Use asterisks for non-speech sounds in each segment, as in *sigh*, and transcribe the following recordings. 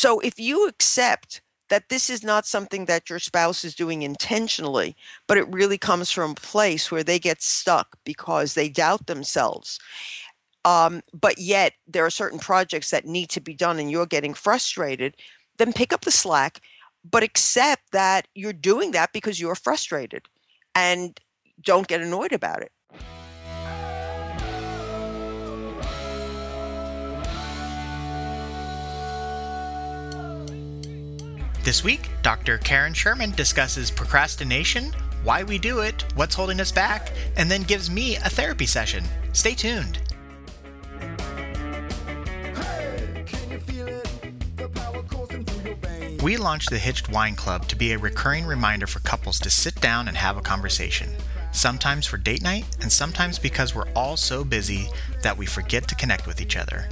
So if you accept that this is not something that your spouse is doing intentionally, but it really comes from a place where they get stuck because they doubt themselves. Um, but yet there are certain projects that need to be done and you're getting frustrated, then pick up the slack, but accept that you're doing that because you're frustrated and don't get annoyed about it. This week, Dr. Karen Sherman discusses procrastination, why we do it, what's holding us back, and then gives me a therapy session. Stay tuned. We launched the Hitched Wine Club to be a recurring reminder for couples to sit down and have a conversation. Sometimes for date night, and sometimes because we're all so busy that we forget to connect with each other.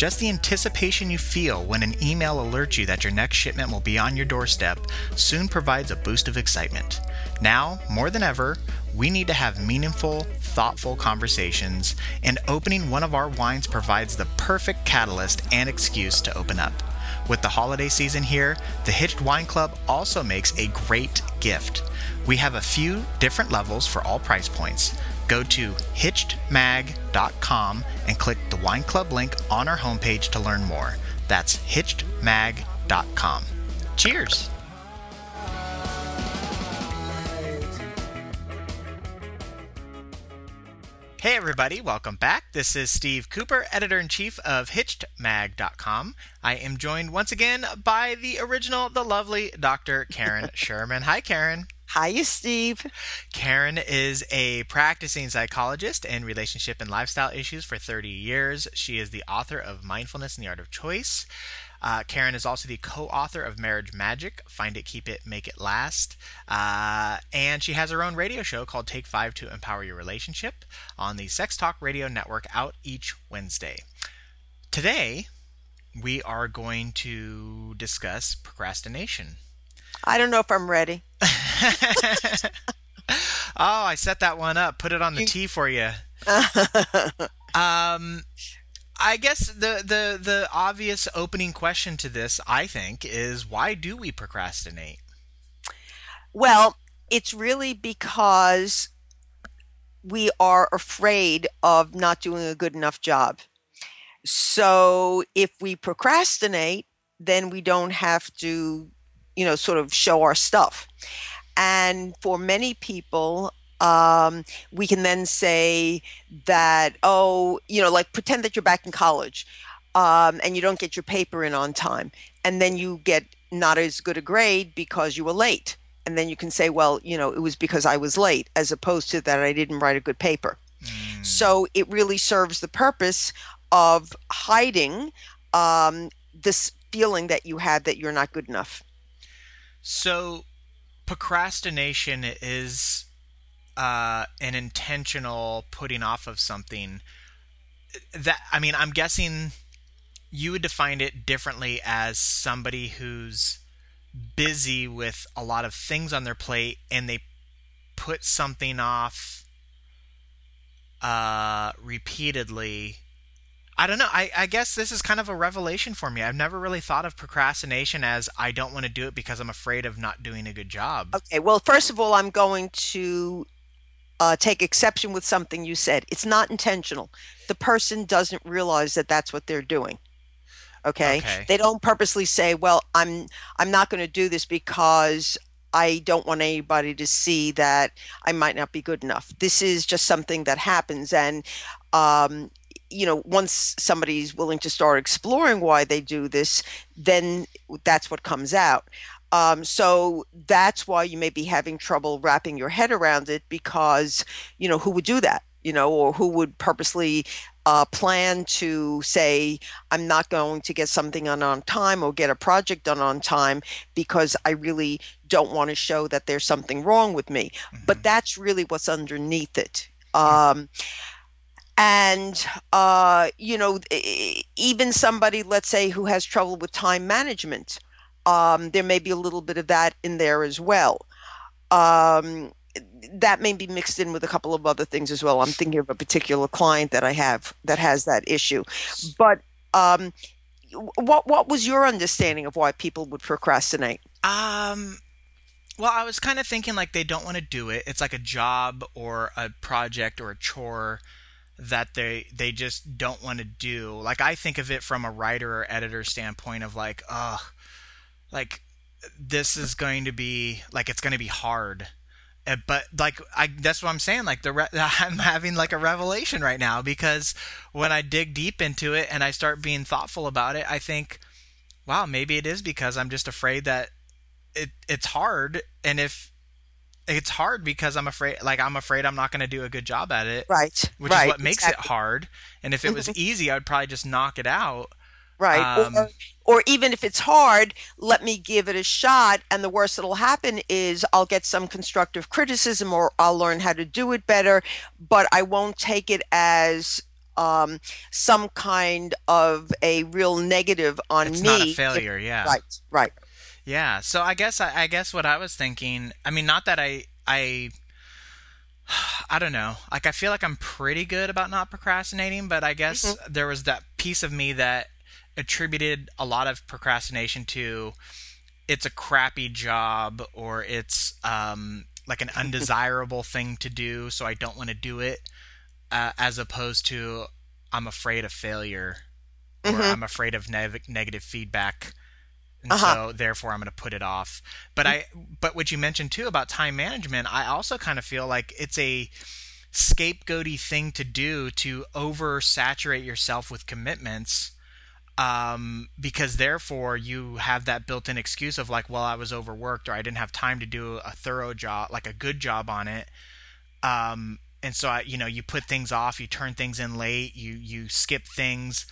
Just the anticipation you feel when an email alerts you that your next shipment will be on your doorstep soon provides a boost of excitement. Now, more than ever, we need to have meaningful, thoughtful conversations, and opening one of our wines provides the perfect catalyst and excuse to open up. With the holiday season here, the Hitched Wine Club also makes a great gift. We have a few different levels for all price points. Go to hitchedmag.com and click the Wine Club link on our homepage to learn more. That's hitchedmag.com. Cheers! Hey everybody, welcome back. This is Steve Cooper, editor in chief of HitchedMag.com. I am joined once again by the original, the lovely Dr. Karen *laughs* Sherman. Hi, Karen. Hi, Steve. Karen is a practicing psychologist in relationship and lifestyle issues for 30 years. She is the author of Mindfulness and the Art of Choice. Uh, Karen is also the co author of Marriage Magic Find It, Keep It, Make It Last. Uh, and she has her own radio show called Take Five to Empower Your Relationship on the Sex Talk Radio Network out each Wednesday. Today, we are going to discuss procrastination. I don't know if I'm ready. *laughs* oh, I set that one up. Put it on the tee for you. *laughs* um, I guess the the the obvious opening question to this, I think, is why do we procrastinate? Well, it's really because we are afraid of not doing a good enough job. So if we procrastinate, then we don't have to, you know, sort of show our stuff. And for many people, um, we can then say that, oh, you know, like pretend that you're back in college um, and you don't get your paper in on time. And then you get not as good a grade because you were late. And then you can say, well, you know, it was because I was late, as opposed to that I didn't write a good paper. Mm. So it really serves the purpose of hiding um, this feeling that you had that you're not good enough. So procrastination is uh, an intentional putting off of something. That i mean i'm guessing you would define it differently as somebody who's busy with a lot of things on their plate and they put something off uh, repeatedly I don't know. I, I guess this is kind of a revelation for me. I've never really thought of procrastination as I don't want to do it because I'm afraid of not doing a good job. Okay. Well, first of all, I'm going to uh, take exception with something you said. It's not intentional. The person doesn't realize that that's what they're doing. Okay? okay. They don't purposely say, "Well, I'm I'm not going to do this because I don't want anybody to see that I might not be good enough." This is just something that happens, and um, you know, once somebody's willing to start exploring why they do this, then that's what comes out. Um, so that's why you may be having trouble wrapping your head around it because, you know, who would do that? You know, or who would purposely uh, plan to say, I'm not going to get something done on time or get a project done on time because I really don't want to show that there's something wrong with me. Mm-hmm. But that's really what's underneath it. Um, and uh, you know even somebody let's say who has trouble with time management um, there may be a little bit of that in there as well um, that may be mixed in with a couple of other things as well i'm thinking of a particular client that i have that has that issue but um, what what was your understanding of why people would procrastinate? Um, well, I was kind of thinking like they don't want to do it. It's like a job or a project or a chore that they they just don't want to do. Like I think of it from a writer or editor standpoint of like, oh, like this is going to be like it's going to be hard. Uh, but like I that's what I'm saying like the re- *laughs* I'm having like a revelation right now because when I dig deep into it and I start being thoughtful about it, I think wow, maybe it is because I'm just afraid that it it's hard and if it's hard because I'm afraid like I'm afraid I'm not going to do a good job at it. Right. Which right, is what makes exactly. it hard. And if it was easy, I'd probably just knock it out. Right. Um, or, or even if it's hard, let me give it a shot. And the worst that'll happen is I'll get some constructive criticism or I'll learn how to do it better, but I won't take it as um, some kind of a real negative on it's me. It's not a failure, yeah. Right, right. Yeah. So I guess I, I guess what I was thinking. I mean, not that I I *sighs* I don't know. Like I feel like I'm pretty good about not procrastinating, but I guess mm-hmm. there was that piece of me that attributed a lot of procrastination to it's a crappy job or it's um, like an *laughs* undesirable thing to do, so I don't want to do it, uh, as opposed to I'm afraid of failure or mm-hmm. I'm afraid of ne- negative feedback and uh-huh. so therefore I'm going to put it off. But I but what you mentioned too about time management, I also kind of feel like it's a scapegoaty thing to do to oversaturate yourself with commitments um, because therefore you have that built-in excuse of like well I was overworked or I didn't have time to do a thorough job like a good job on it um, and so I, you know you put things off you turn things in late you you skip things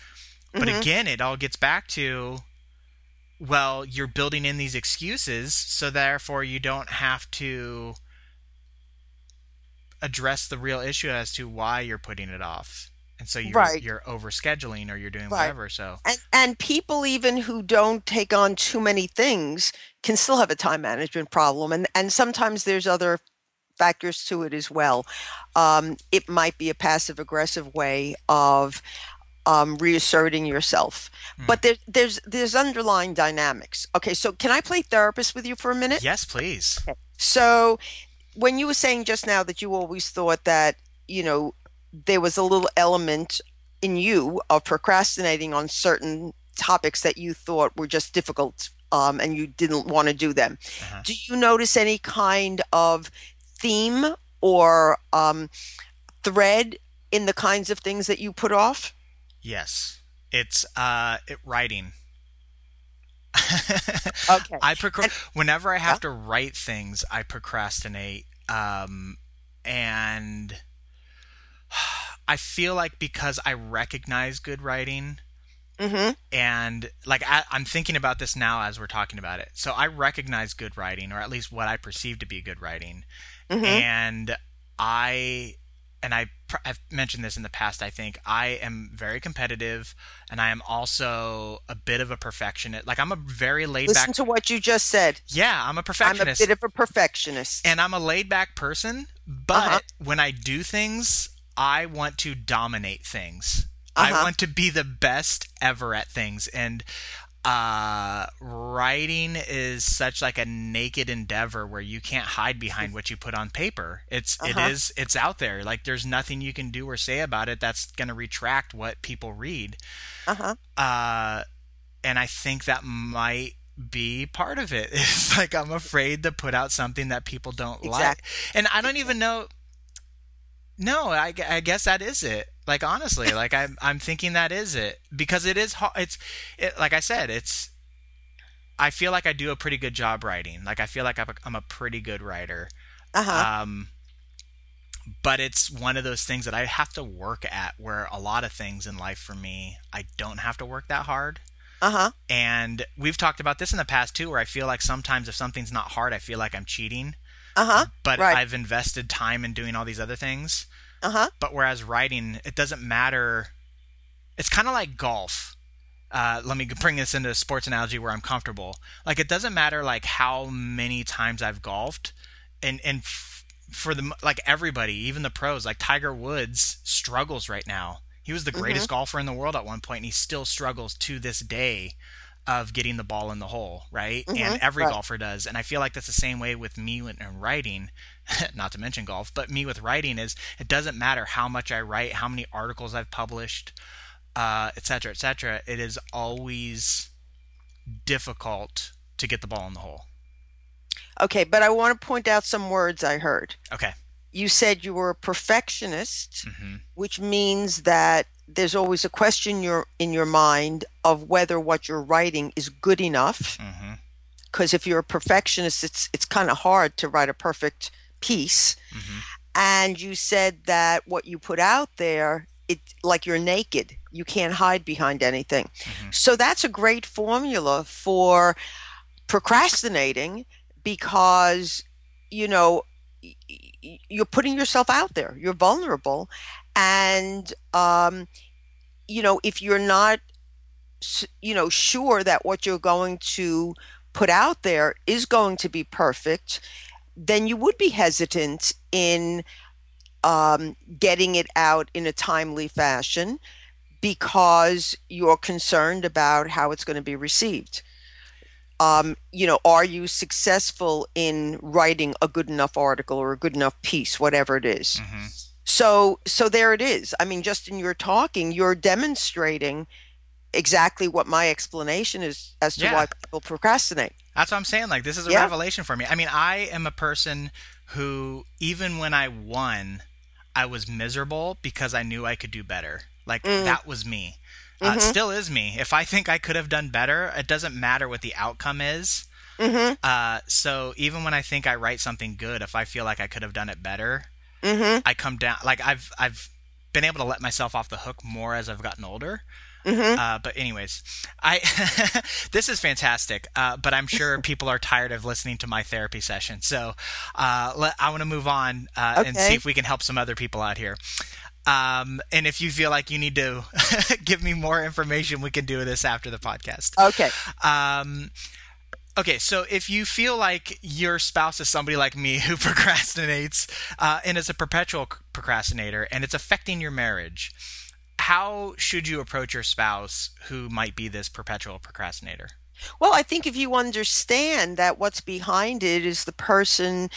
but mm-hmm. again it all gets back to well, you're building in these excuses, so therefore you don't have to address the real issue as to why you're putting it off. And so you're right. you're overscheduling or you're doing right. whatever. So and and people even who don't take on too many things can still have a time management problem, and and sometimes there's other factors to it as well. Um, it might be a passive aggressive way of um, reasserting yourself. Mm. But there, there's there's underlying dynamics. Okay, so can I play therapist with you for a minute? Yes, please. Okay. So when you were saying just now that you always thought that you know there was a little element in you of procrastinating on certain topics that you thought were just difficult um, and you didn't want to do them. Uh-huh. Do you notice any kind of theme or um, thread in the kinds of things that you put off? Yes, it's uh, it writing. *laughs* okay. I procra- whenever I have yeah. to write things, I procrastinate, um, and I feel like because I recognize good writing, mm-hmm. and like I, I'm thinking about this now as we're talking about it. So I recognize good writing, or at least what I perceive to be good writing, mm-hmm. and I and I I've mentioned this in the past. I think I am very competitive, and I am also a bit of a perfectionist. Like I'm a very laid Listen back. Listen to what you just said. Yeah, I'm a perfectionist. I'm a bit of a perfectionist, and I'm a laid back person. But uh-huh. when I do things, I want to dominate things. Uh-huh. I want to be the best ever at things, and uh, writing is such like a naked endeavor where you can't hide behind what you put on paper. It's uh-huh. it is it's out there. Like there's nothing you can do or say about it that's going to retract what people read. Uh-huh. Uh and I think that might be part of it. *laughs* It's like I'm afraid to put out something that people don't exactly. like. And I don't even know no, I, I guess that is it. Like honestly, like I'm I'm thinking that is it because it is it's it, like I said, it's I feel like I do a pretty good job writing. Like I feel like I'm a, I'm a pretty good writer. Uh-huh. Um but it's one of those things that I have to work at where a lot of things in life for me, I don't have to work that hard. Uh-huh. And we've talked about this in the past too where I feel like sometimes if something's not hard, I feel like I'm cheating. Uh-huh. But right. I've invested time in doing all these other things. Uh-huh. But whereas writing, it doesn't matter. It's kind of like golf. Uh, let me bring this into a sports analogy where I'm comfortable. Like it doesn't matter like how many times I've golfed, and and f- for the like everybody, even the pros, like Tiger Woods struggles right now. He was the greatest mm-hmm. golfer in the world at one point, and he still struggles to this day of getting the ball in the hole, right? Mm-hmm. And every right. golfer does. And I feel like that's the same way with me when writing, *laughs* not to mention golf, but me with writing is it doesn't matter how much I write, how many articles I've published, uh, et cetera, et cetera. It is always difficult to get the ball in the hole. Okay, but I want to point out some words I heard. Okay. You said you were a perfectionist, mm-hmm. which means that there's always a question your, in your mind of whether what you're writing is good enough. Because mm-hmm. if you're a perfectionist, it's it's kind of hard to write a perfect piece. Mm-hmm. And you said that what you put out there, it like you're naked, you can't hide behind anything. Mm-hmm. So that's a great formula for procrastinating because you know you're putting yourself out there you're vulnerable and um, you know if you're not you know sure that what you're going to put out there is going to be perfect then you would be hesitant in um, getting it out in a timely fashion because you're concerned about how it's going to be received um, you know, are you successful in writing a good enough article or a good enough piece, whatever it is? Mm-hmm. So, so there it is. I mean, just in your talking, you're demonstrating exactly what my explanation is as to yeah. why people procrastinate. That's what I'm saying. Like, this is a yeah. revelation for me. I mean, I am a person who, even when I won, I was miserable because I knew I could do better. Like, mm. that was me. Uh, mm-hmm. still is me. If I think I could have done better, it doesn't matter what the outcome is. Mm-hmm. Uh, so even when I think I write something good, if I feel like I could have done it better, mm-hmm. I come down. Like I've I've been able to let myself off the hook more as I've gotten older. Mm-hmm. Uh, but anyways, I *laughs* this is fantastic. Uh, but I'm sure *laughs* people are tired of listening to my therapy session, so uh, let, I want to move on uh, okay. and see if we can help some other people out here. Um, and if you feel like you need to *laughs* give me more information, we can do this after the podcast. Okay. Um, okay, so if you feel like your spouse is somebody like me *laughs* who procrastinates uh, and is a perpetual procrastinator and it's affecting your marriage, how should you approach your spouse who might be this perpetual procrastinator? Well, I think if you understand that what's behind it is the person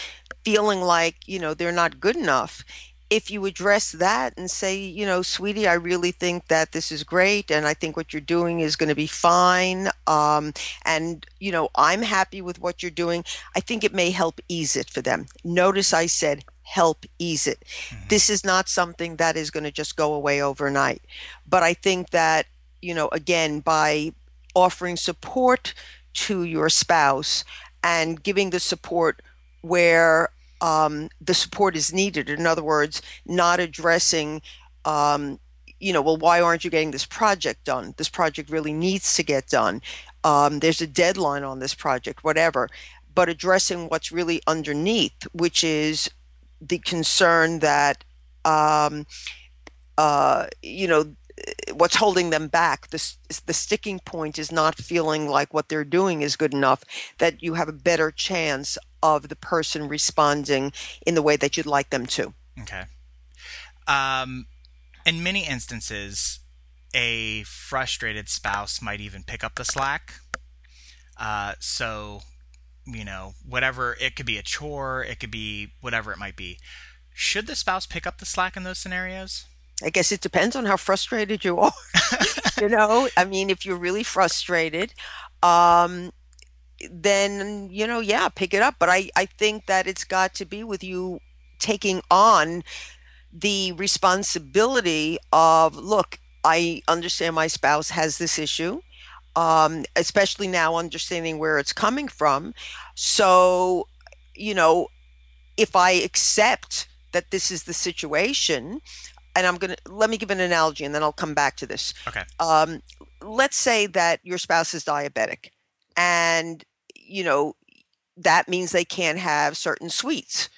feeling like, you know, they're not good enough if you address that and say, you know, sweetie, I really think that this is great and I think what you're doing is going to be fine. Um, and, you know, I'm happy with what you're doing, I think it may help ease it for them. Notice I said help ease it. Mm-hmm. This is not something that is going to just go away overnight. But I think that, you know, again, by offering support to your spouse and giving the support where um, the support is needed. In other words, not addressing, um, you know, well, why aren't you getting this project done? This project really needs to get done. Um, there's a deadline on this project, whatever. But addressing what's really underneath, which is the concern that, um, uh, you know, what's holding them back the, the sticking point is not feeling like what they're doing is good enough that you have a better chance of the person responding in the way that you'd like them to. Okay. Um, in many instances, a frustrated spouse might even pick up the slack. Uh, so, you know, whatever, it could be a chore, it could be whatever it might be. Should the spouse pick up the slack in those scenarios? I guess it depends on how frustrated you are. *laughs* you know, I mean, if you're really frustrated, um, then you know yeah pick it up. But i i think that it's got to be with you taking on the responsibility of look i understand my spouse has this issue um, especially now understanding where it's coming from. So you know if i accept that this is the situation and i'm going to let me give an analogy and then i'll come back to this. Okay. Um, let's say that your spouse is diabetic and you know, that means they can't have certain sweets.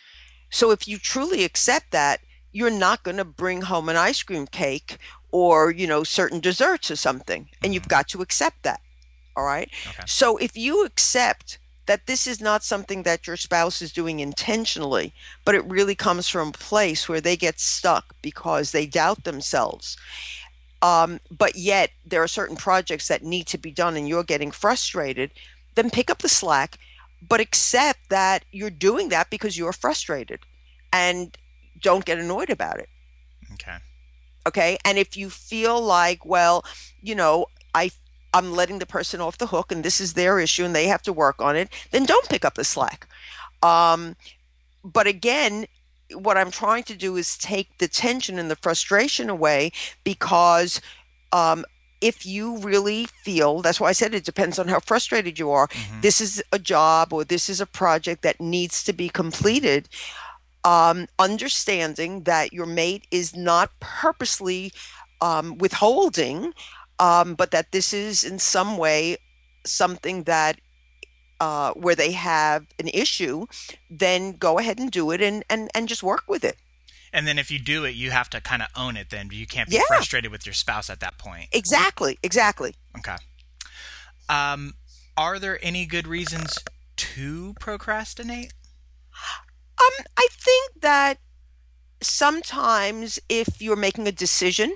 So if you truly accept that, you're not going to bring home an ice cream cake or, you know, certain desserts or something. And you've mm-hmm. got to accept that. All right. Okay. So if you accept that this is not something that your spouse is doing intentionally, but it really comes from a place where they get stuck because they doubt themselves. um, but yet there are certain projects that need to be done and you're getting frustrated, then pick up the slack, but accept that you're doing that because you're frustrated and don't get annoyed about it. Okay. Okay. And if you feel like, well, you know, I I'm letting the person off the hook and this is their issue and they have to work on it, then don't pick up the slack. Um, but again, what I'm trying to do is take the tension and the frustration away because um, if you really feel that's why I said it depends on how frustrated you are. Mm-hmm. This is a job or this is a project that needs to be completed. Um, understanding that your mate is not purposely um, withholding, um, but that this is in some way something that uh, where they have an issue, then go ahead and do it and, and, and just work with it. And then if you do it, you have to kind of own it then. You can't be yeah. frustrated with your spouse at that point. Exactly, exactly. Okay. Um, are there any good reasons to procrastinate? Um, I think that sometimes if you're making a decision,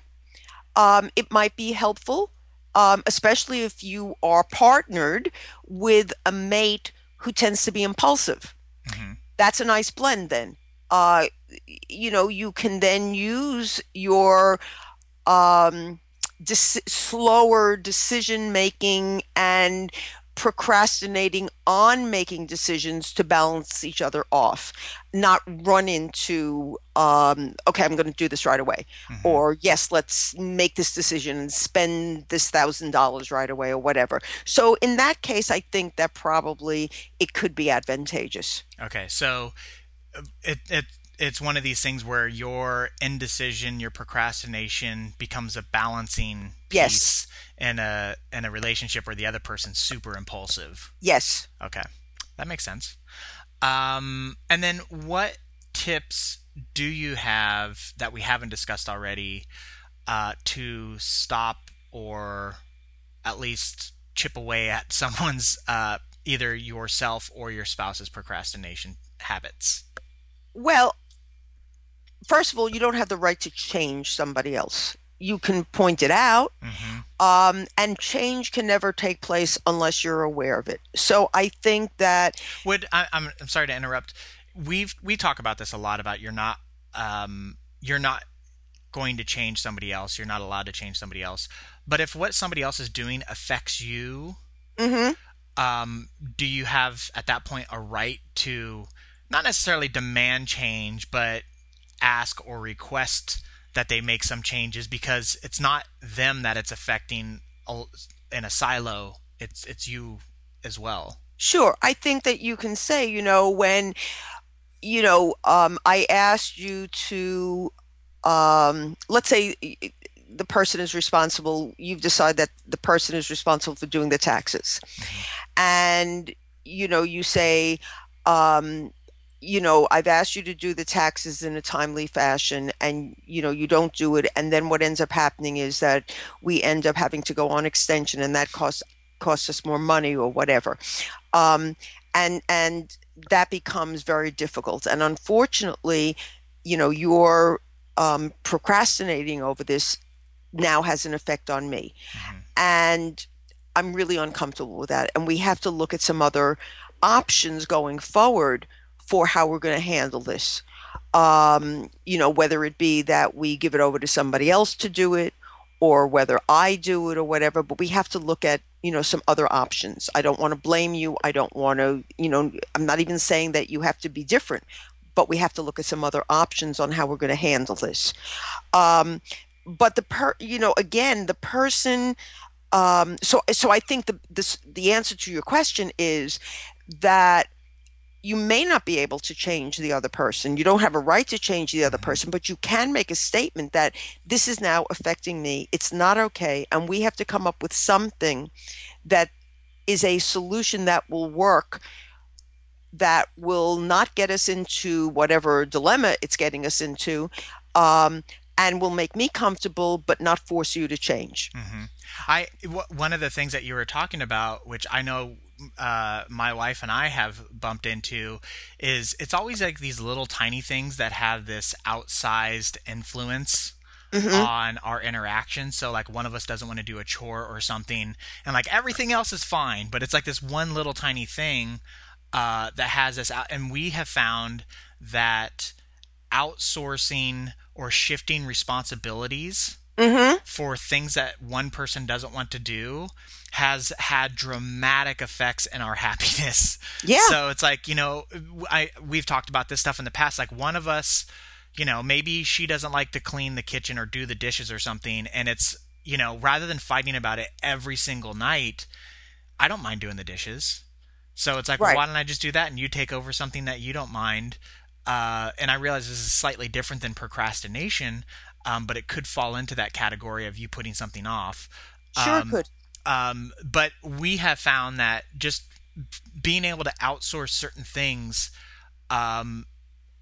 um, it might be helpful um, especially if you are partnered with a mate who tends to be impulsive. Mm-hmm. That's a nice blend then. Uh, you know, you can then use your um, slower decision making and procrastinating on making decisions to balance each other off, not run into, um, okay, I'm going to do this right away. Mm-hmm. Or, yes, let's make this decision and spend this thousand dollars right away or whatever. So, in that case, I think that probably it could be advantageous. Okay. So, uh, it, it it's one of these things where your indecision, your procrastination becomes a balancing piece yes. in a in a relationship where the other person's super impulsive. Yes. Okay. That makes sense. Um, and then what tips do you have that we haven't discussed already uh, to stop or at least chip away at *laughs* someone's uh, either yourself or your spouse's procrastination habits? Well, first of all, you don't have the right to change somebody else. You can point it out, mm-hmm. um, and change can never take place unless you're aware of it. So I think that would I, am I'm, I'm sorry to interrupt. We've we talk about this a lot about you're not um, you're not going to change somebody else. You're not allowed to change somebody else. But if what somebody else is doing affects you, mm-hmm. um, do you have at that point a right to not necessarily demand change, but ask or request that they make some changes because it's not them that it's affecting in a silo. It's it's you as well. Sure, I think that you can say, you know, when you know, um, I asked you to, um, let's say the person is responsible. You've decided that the person is responsible for doing the taxes, mm-hmm. and you know, you say, um, you know, I've asked you to do the taxes in a timely fashion and, you know, you don't do it. And then what ends up happening is that we end up having to go on extension and that costs, costs us more money or whatever. Um, and, and that becomes very difficult. And unfortunately, you know, your um, procrastinating over this now has an effect on me. Mm-hmm. And I'm really uncomfortable with that. And we have to look at some other options going forward for how we're going to handle this. Um, you know, whether it be that we give it over to somebody else to do it or whether I do it or whatever, but we have to look at, you know, some other options. I don't want to blame you. I don't want to, you know, I'm not even saying that you have to be different, but we have to look at some other options on how we're going to handle this. Um, but the per, you know, again, the person, um, so, so I think the, this, the answer to your question is that you may not be able to change the other person. You don't have a right to change the other mm-hmm. person, but you can make a statement that this is now affecting me. It's not okay. And we have to come up with something that is a solution that will work that will not get us into whatever dilemma it's getting us into um, and will make me comfortable but not force you to change mm-hmm. I w- one of the things that you were talking about which i know uh, my wife and I have bumped into is it's always like these little tiny things that have this outsized influence mm-hmm. on our interaction. So like one of us doesn't want to do a chore or something, and like everything else is fine, but it's like this one little tiny thing uh, that has us out, and we have found that outsourcing or shifting responsibilities mm-hmm. for things that one person doesn't want to do has had dramatic effects in our *laughs* happiness. Yeah. So it's like, you know, I we've talked about this stuff in the past like one of us, you know, maybe she doesn't like to clean the kitchen or do the dishes or something and it's, you know, rather than fighting about it every single night, I don't mind doing the dishes. So it's like, right. well, why don't I just do that and you take over something that you don't mind? Uh, and I realize this is slightly different than procrastination, um, but it could fall into that category of you putting something off. Sure, um, could. Um, but we have found that just being able to outsource certain things um,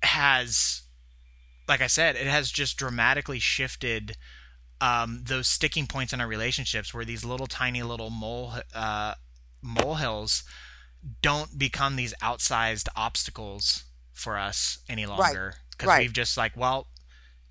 has, like I said, it has just dramatically shifted um, those sticking points in our relationships where these little tiny little mole uh, molehills don't become these outsized obstacles for us any longer because right. right. we've just like well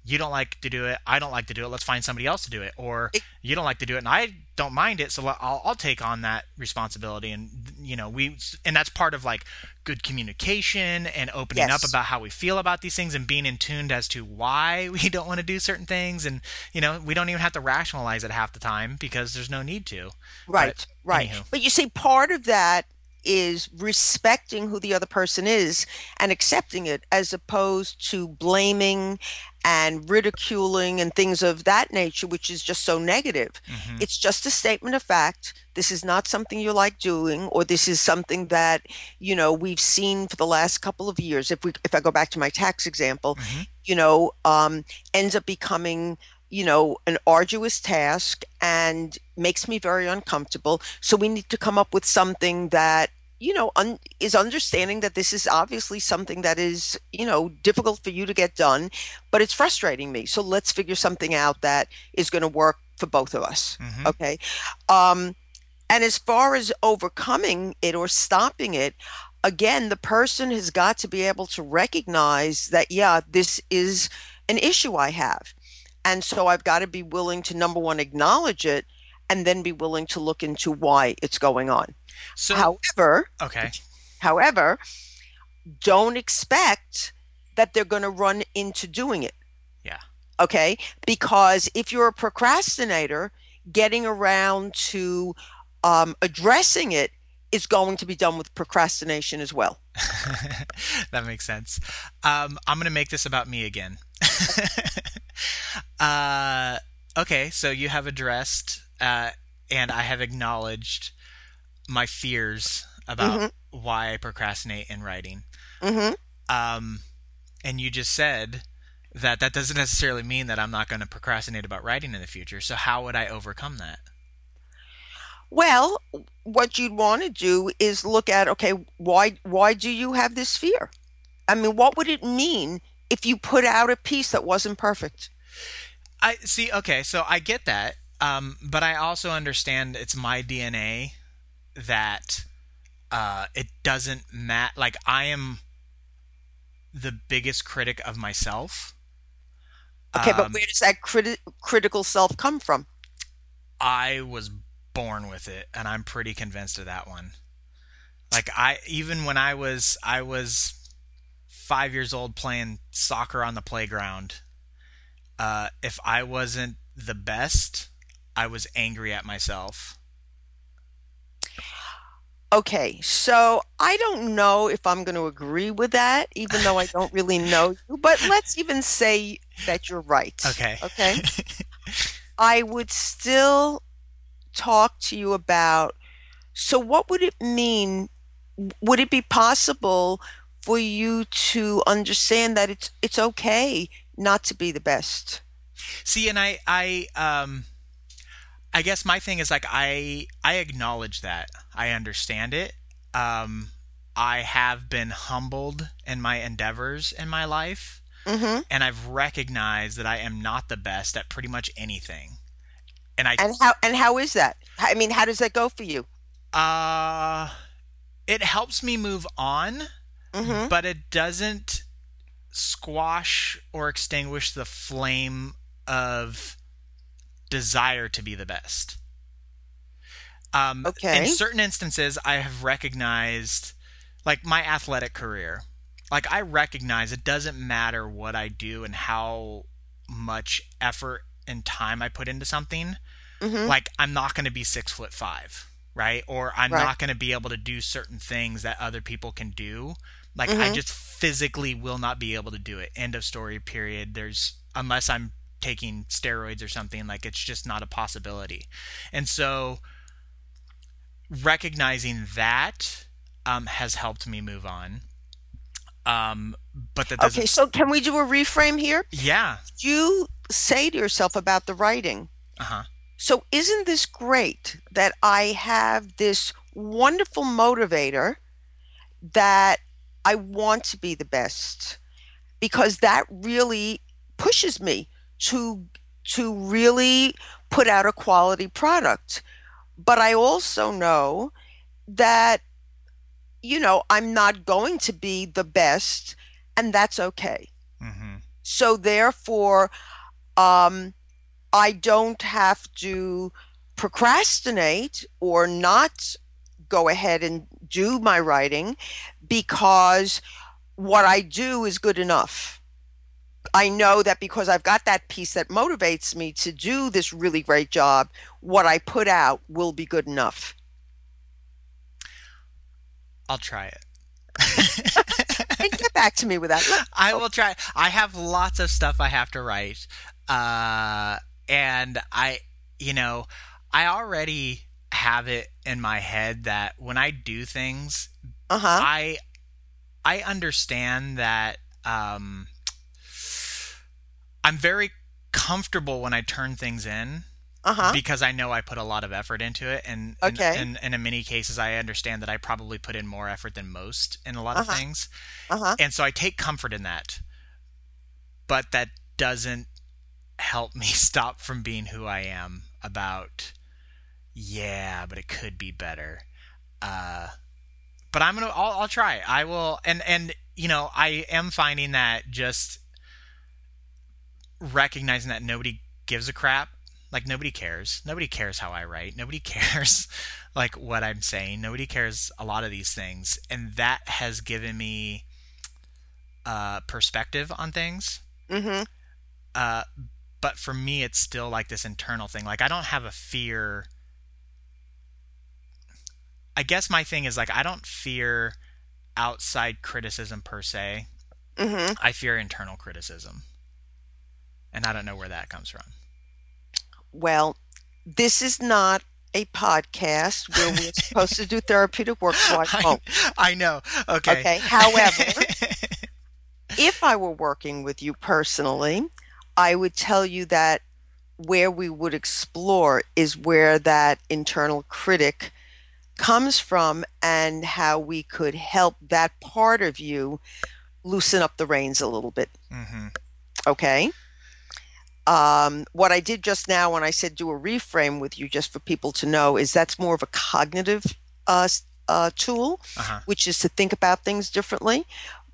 you don't like to do it i don't like to do it let's find somebody else to do it. Or it, you don't like to do it and i don't mind it so I'll, I'll take on that responsibility. And you know we and that's part of like good communication and opening yes. up about how we feel about these things and being in tuned as to why *laughs* we don't want to do certain things. And you know we don't even have to rationalize it half the time because there's no need to. Right but, right. anywho. but you see part of that is respecting who the other person is and accepting it as opposed to blaming and ridiculing and things of that nature, which is just so negative. Mm-hmm. It's just a statement of fact. This is not something you like doing, or this is something that, you know, we've seen for the last couple of years. If we if I go back to my tax example, mm-hmm. you know, um, ends up becoming you know, an arduous task and makes me very uncomfortable. So we need to come up with something that you know un- is understanding that this is obviously something that is you know difficult for you to get done but it's frustrating me so let's figure something out that is going to work for both of us mm-hmm. okay um and as far as overcoming it or stopping it again the person has got to be able to recognize that yeah this is an issue i have and so I've got to be willing to number one, acknowledge it and then be willing to look into why it's going on. So, however, okay. However, don't expect that they're going to run into doing it. Yeah. Okay? Because if you're a procrastinator, getting around to um, addressing it is going to be done with procrastination as well. *laughs* that makes sense. Um, I'm going to make this about me again. *laughs* uh, okay, so you have addressed uh, and I have acknowledged my fears about mm-hmm. why I procrastinate in writing. Mm-hmm. Um, and you just said that that doesn't necessarily mean that I'm not going to procrastinate about writing in the future. So how would I overcome that? Well, what you'd want to do is look at okay, why why do you have this fear? I mean, what would it mean if you put out a piece that wasn't perfect? I see. Okay, so I get that, um, but I also understand it's my DNA that uh, it doesn't matter. Like I am the biggest critic of myself. Okay, um, but where does that criti- critical self come from? I was born with it, and I'm pretty convinced of that one. Like I, even when I was, I was five years old playing soccer on the playground. Uh, if I wasn't the best, I was angry at myself. Okay, so I don't know if I'm going to agree with that, even though I don't really know you, but let's even say that you're right. Okay. Okay. *laughs* I would still talk to you about so what would it mean? Would it be possible for you to understand that it's it's okay not to be the best? See, and I I um I guess my thing is like I I acknowledge that. I understand it. Um I have been humbled in my endeavors in my life. Mm-hmm. And I've recognized that I am not the best at pretty much anything. And I And how and how is that? I mean, how does that go for you? Uh it helps me move on, mm-hmm. but it doesn't squash or extinguish the flame of desire to be the best. Um, okay. In certain instances, I have recognized, like my athletic career, like I recognize it doesn't matter what I do and how much effort and time I put into something. Mm-hmm. Like I'm not going to be six foot five, right? Or I'm right. not going to be able to do certain things that other people can do. Like mm-hmm. I just physically will not be able to do it. End of story. Period. There's unless I'm taking steroids or something like it's just not a possibility. And so recognizing that um, has helped me move on. Um, but that doesn't... okay. So can we do a reframe here? Yeah. You say to yourself about the writing. Uh huh. So isn't this great that I have this wonderful motivator that I want to be the best because that really pushes me to to really put out a quality product. But I also know that you know, I'm not going to be the best and that's okay. Mm-hmm. So therefore um I don't have to procrastinate or not go ahead and do my writing because what I do is good enough. I know that because I've got that piece that motivates me to do this really great job, what I put out will be good enough. I'll try it. get back to me with that. I will try. I have lots of stuff I have to write. Uh, and I, you know, I already have it in my head that when I do things, uh-huh. I I understand that um, I'm very comfortable when I turn things in. Uh-huh. Because I know I put a lot of effort into it, and okay. and, and in many cases, I understand that I probably put in more effort than most in a lot uh-huh. of things, uh-huh. and so I take comfort in that. But that doesn't help me *laughs* stop from being who I am about yeah, but it could be better. Uh, but I'm gonna, I'll, I'll try. I will, and and you know, I am finding that just recognizing that nobody gives a crap. Like nobody cares. Nobody cares how I write. Nobody *laughs* cares like what I'm saying. Nobody cares a lot of these things, and that has given me uh, perspective on things. Mm-hmm. Uh, but for me, it's still like this internal thing. Like I don't have a fear I guess my thing is like I don't fear outside criticism per se. Mm-hmm. I fear internal criticism, and I don't know where that comes from. Well, this is not a podcast where we're *laughs* supposed to do therapeutic work, so I won't. I, I know. Okay. Okay. However, *laughs* if I were working with you personally, I would tell you that where we would explore is where that internal critic comes from and how we could help that part of you loosen up the reins a little bit. Mm-hmm. Okay. Um, what I did just now when I said do a reframe with you, just for people to know, is that's more of a cognitive uh, uh, tool, uh-huh. which is to think about things differently.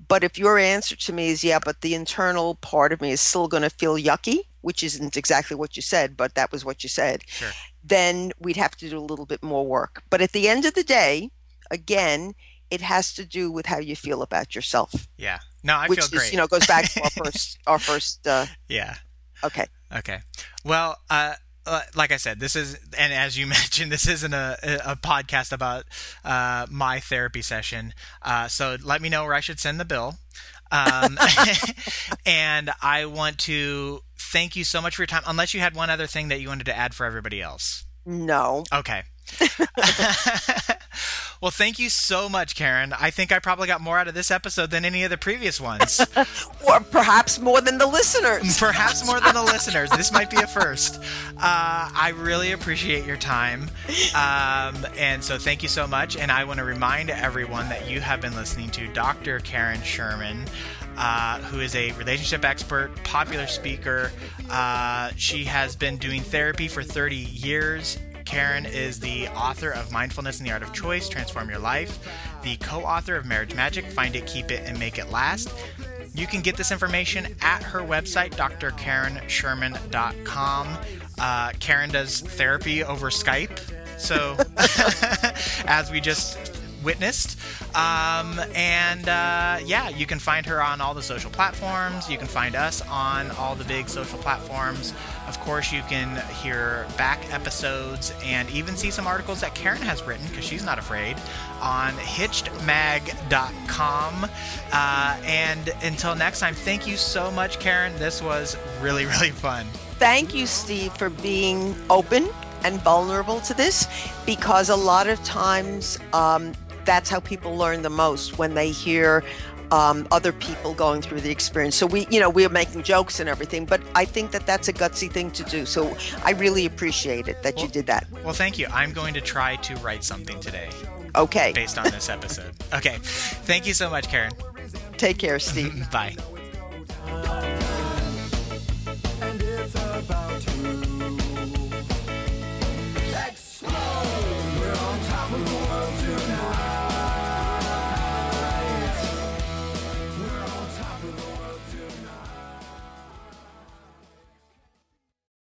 But if your answer to me is, yeah, but the internal part of me is still going to feel yucky, which isn't exactly what you said, but that was what you said, sure. Then we'd have to do a little bit more work. But at the end of the day, again, it has to do with how you feel about yourself. Yeah. No, I which feel is, great. You know, goes back to our *laughs* first, our first. Uh, yeah. Okay. Okay. Well, uh, uh, like I said, this is, and as you *laughs* mentioned, this isn't a, a podcast about uh, my therapy session. Uh, so let me know where I should send the bill. Um, *laughs* and I want to thank you so much for your time. Unless you had one other thing that you wanted to add for everybody else. No. Okay. *laughs* *laughs* well, thank you so much, Karen. I think I probably got more out of this episode than any of the previous ones. *laughs* or perhaps more than the listeners. *laughs* Perhaps more than the listeners. This might be a first. Uh, I really appreciate your time. Um, and so thank you so much. And I want to remind everyone that you have been listening to Dr. Karen Sherman. Uh, who is a relationship expert, popular speaker. Uh, she has been doing therapy for 30 years Karen is the author of Mindfulness and the Art of Choice Transform Your Life, the co author of Marriage Magic Find It, Keep It, and Make It Last, You can get this information at her website, drkarensherman.com. Uh, Karen does therapy over Skype. So, *laughs* as we just witnessed. Um, and uh, yeah, you can find her on all the social platforms. You can find us on all the big social platforms. Of course, you can hear back episodes and even see some articles that Karen has written because she's not afraid on hitchedmag.com. Uh, and until next time, thank you so much, Karen. This was really, really fun. Thank you, Steve, for being open and vulnerable to this because a lot of times um, that's how people learn the most when they hear um, other people going through the experience. So we, you know, we are making jokes and everything, but I think that that's a gutsy thing to do. So I really appreciate it that well, you did that. Well, thank you. I'm going to try to write something today. Okay. Based on this episode. Okay. Thank you so much, Karen. Take care, Steve. *laughs* Bye.